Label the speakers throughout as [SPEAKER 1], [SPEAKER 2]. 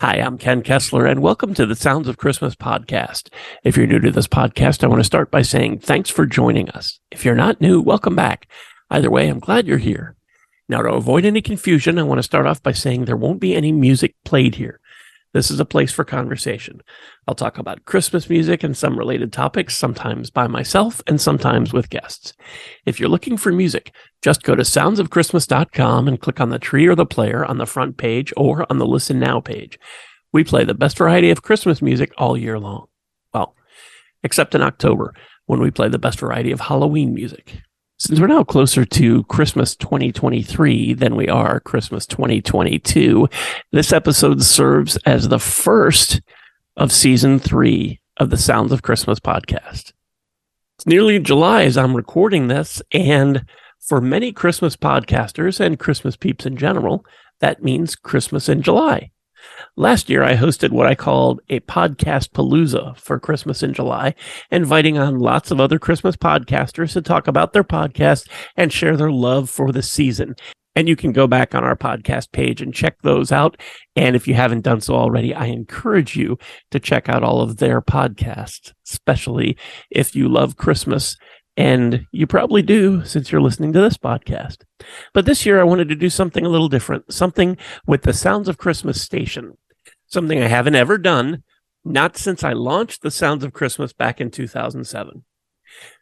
[SPEAKER 1] Hi, I'm Ken Kessler, and welcome to the Sounds of Christmas podcast. If you're new to this podcast, I want to start by saying thanks for joining us. If you're not new, welcome back. Either way, I'm glad you're here. Now, to avoid any confusion, I want to start off by saying there won't be any music played here. This is a place for conversation. I'll talk about Christmas music and some related topics, sometimes by myself and sometimes with guests. If you're looking for music, just go to soundsofchristmas.com and click on the tree or the player on the front page or on the listen now page. We play the best variety of Christmas music all year long. Well, except in October when we play the best variety of Halloween music. Since we're now closer to Christmas 2023 than we are Christmas 2022, this episode serves as the first of season three of the Sounds of Christmas podcast. It's nearly July as I'm recording this, and for many Christmas podcasters and Christmas peeps in general, that means Christmas in July. Last year, I hosted what I called a podcast palooza for Christmas in July, inviting on lots of other Christmas podcasters to talk about their podcast and share their love for the season. And you can go back on our podcast page and check those out. And if you haven't done so already, I encourage you to check out all of their podcasts, especially if you love Christmas and you probably do since you're listening to this podcast. But this year I wanted to do something a little different, something with the Sounds of Christmas station, something I haven't ever done, not since I launched the Sounds of Christmas back in 2007.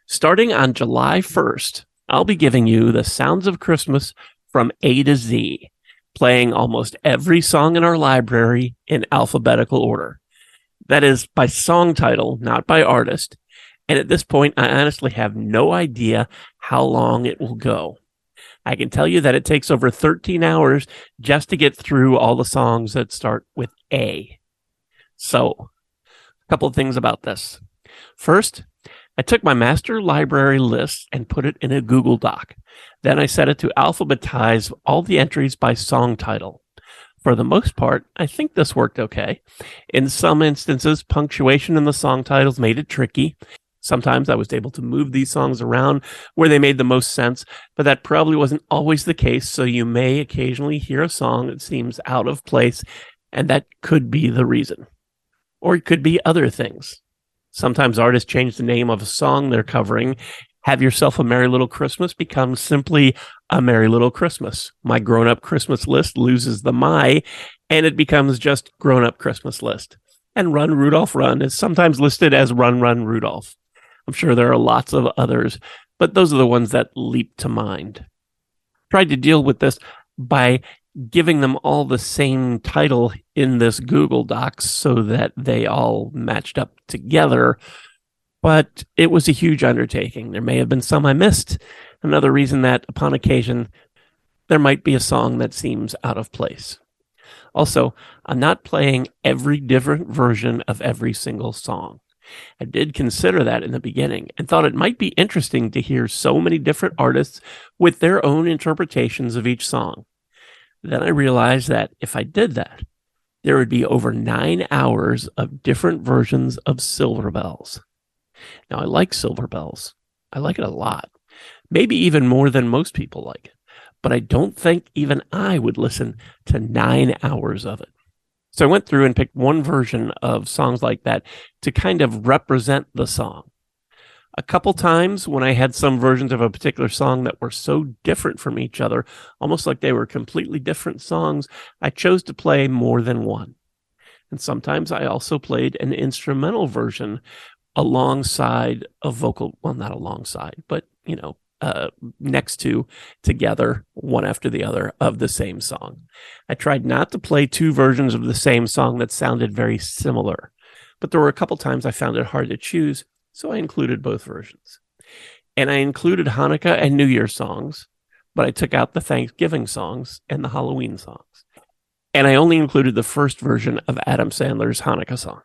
[SPEAKER 1] Starting on July 1st, I'll be giving you the Sounds of Christmas from A to Z, playing almost every song in our library in alphabetical order. That is by song title, not by artist and at this point, I honestly have no idea how long it will go. I can tell you that it takes over 13 hours just to get through all the songs that start with A. So, a couple of things about this. First, I took my master library list and put it in a Google Doc. Then I set it to alphabetize all the entries by song title. For the most part, I think this worked okay. In some instances, punctuation in the song titles made it tricky, Sometimes I was able to move these songs around where they made the most sense, but that probably wasn't always the case. So you may occasionally hear a song that seems out of place, and that could be the reason. Or it could be other things. Sometimes artists change the name of a song they're covering. Have Yourself a Merry Little Christmas becomes simply a Merry Little Christmas. My grown up Christmas list loses the my, and it becomes just grown up Christmas list. And Run Rudolph Run is sometimes listed as Run Run Rudolph. I'm sure there are lots of others, but those are the ones that leap to mind. Tried to deal with this by giving them all the same title in this Google Docs so that they all matched up together. But it was a huge undertaking. There may have been some I missed. Another reason that upon occasion there might be a song that seems out of place. Also, I'm not playing every different version of every single song. I did consider that in the beginning and thought it might be interesting to hear so many different artists with their own interpretations of each song. Then I realized that if I did that, there would be over nine hours of different versions of Silver Bells. Now, I like Silver Bells. I like it a lot, maybe even more than most people like it, but I don't think even I would listen to nine hours of it. So I went through and picked one version of songs like that to kind of represent the song. A couple times when I had some versions of a particular song that were so different from each other, almost like they were completely different songs, I chose to play more than one. And sometimes I also played an instrumental version alongside a vocal, well, not alongside, but, you know, uh, next to together, one after the other of the same song. I tried not to play two versions of the same song that sounded very similar, but there were a couple times I found it hard to choose, so I included both versions. And I included Hanukkah and New Year songs, but I took out the Thanksgiving songs and the Halloween songs. And I only included the first version of Adam Sandler's Hanukkah song.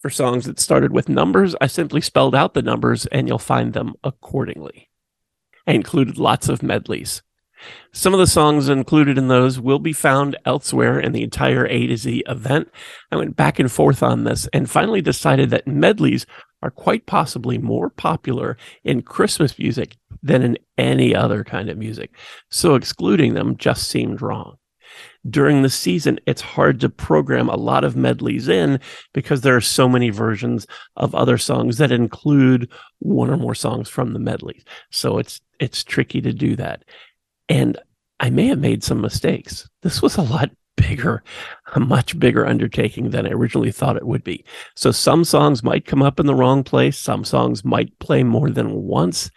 [SPEAKER 1] For songs that started with numbers, I simply spelled out the numbers and you'll find them accordingly. Included lots of medleys. Some of the songs included in those will be found elsewhere in the entire A to Z event. I went back and forth on this and finally decided that medleys are quite possibly more popular in Christmas music than in any other kind of music. So excluding them just seemed wrong. During the season, it's hard to program a lot of medleys in because there are so many versions of other songs that include one or more songs from the medleys. So it's it's tricky to do that. And I may have made some mistakes. This was a lot bigger, a much bigger undertaking than I originally thought it would be. So some songs might come up in the wrong place. Some songs might play more than once.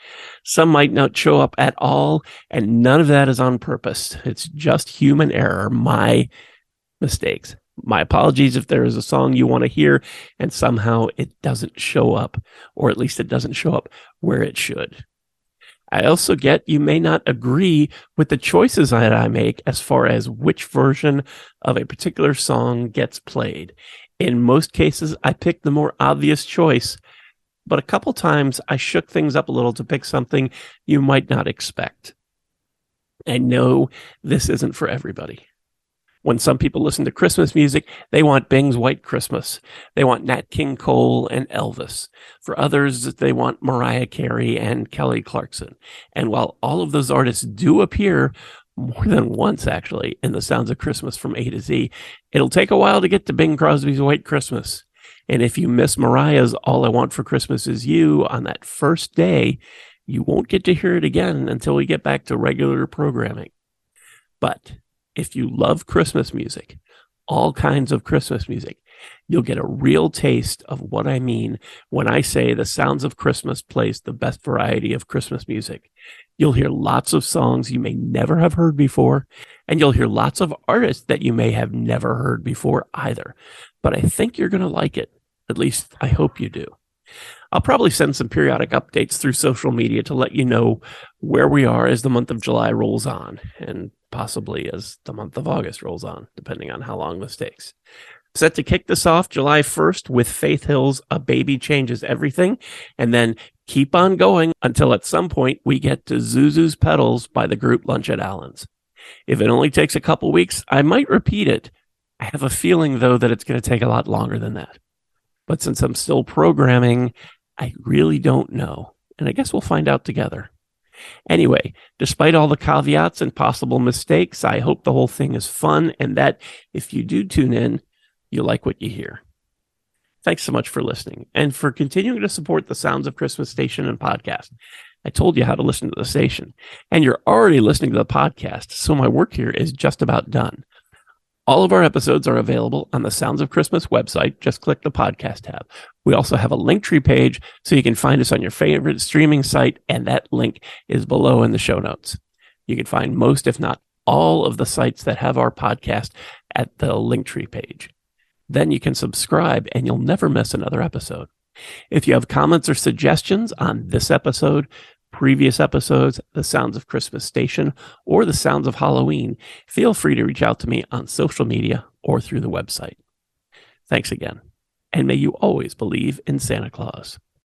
[SPEAKER 1] Some might not show up at all. And none of that is on purpose. It's just human error, my mistakes. My apologies if there is a song you want to hear and somehow it doesn't show up, or at least it doesn't show up where it should. I also get you may not agree with the choices that I make as far as which version of a particular song gets played. In most cases, I pick the more obvious choice, but a couple times I shook things up a little to pick something you might not expect. I know this isn't for everybody. When some people listen to Christmas music, they want Bing's White Christmas. They want Nat King Cole and Elvis. For others, they want Mariah Carey and Kelly Clarkson. And while all of those artists do appear more than once, actually, in the Sounds of Christmas from A to Z, it'll take a while to get to Bing Crosby's White Christmas. And if you miss Mariah's All I Want for Christmas Is You on that first day, you won't get to hear it again until we get back to regular programming. But if you love Christmas music, all kinds of Christmas music, you'll get a real taste of what I mean when I say the Sounds of Christmas plays the best variety of Christmas music. You'll hear lots of songs you may never have heard before, and you'll hear lots of artists that you may have never heard before either. But I think you're going to like it. At least I hope you do. I'll probably send some periodic updates through social media to let you know where we are as the month of July rolls on and possibly as the month of August rolls on, depending on how long this takes. Set to kick this off July 1st with Faith Hill's A Baby Changes Everything, and then keep on going until at some point we get to Zuzu's Petals by the group Lunch at Allen's. If it only takes a couple weeks, I might repeat it. I have a feeling, though, that it's going to take a lot longer than that. But since I'm still programming, I really don't know. And I guess we'll find out together. Anyway, despite all the caveats and possible mistakes, I hope the whole thing is fun and that if you do tune in, you like what you hear. Thanks so much for listening and for continuing to support the Sounds of Christmas station and podcast. I told you how to listen to the station, and you're already listening to the podcast, so my work here is just about done. All of our episodes are available on the Sounds of Christmas website. Just click the podcast tab. We also have a Linktree page so you can find us on your favorite streaming site, and that link is below in the show notes. You can find most, if not all, of the sites that have our podcast at the Linktree page. Then you can subscribe and you'll never miss another episode. If you have comments or suggestions on this episode, previous episodes, The Sounds of Christmas Station, or The Sounds of Halloween, feel free to reach out to me on social media or through the website. Thanks again, and may you always believe in Santa Claus.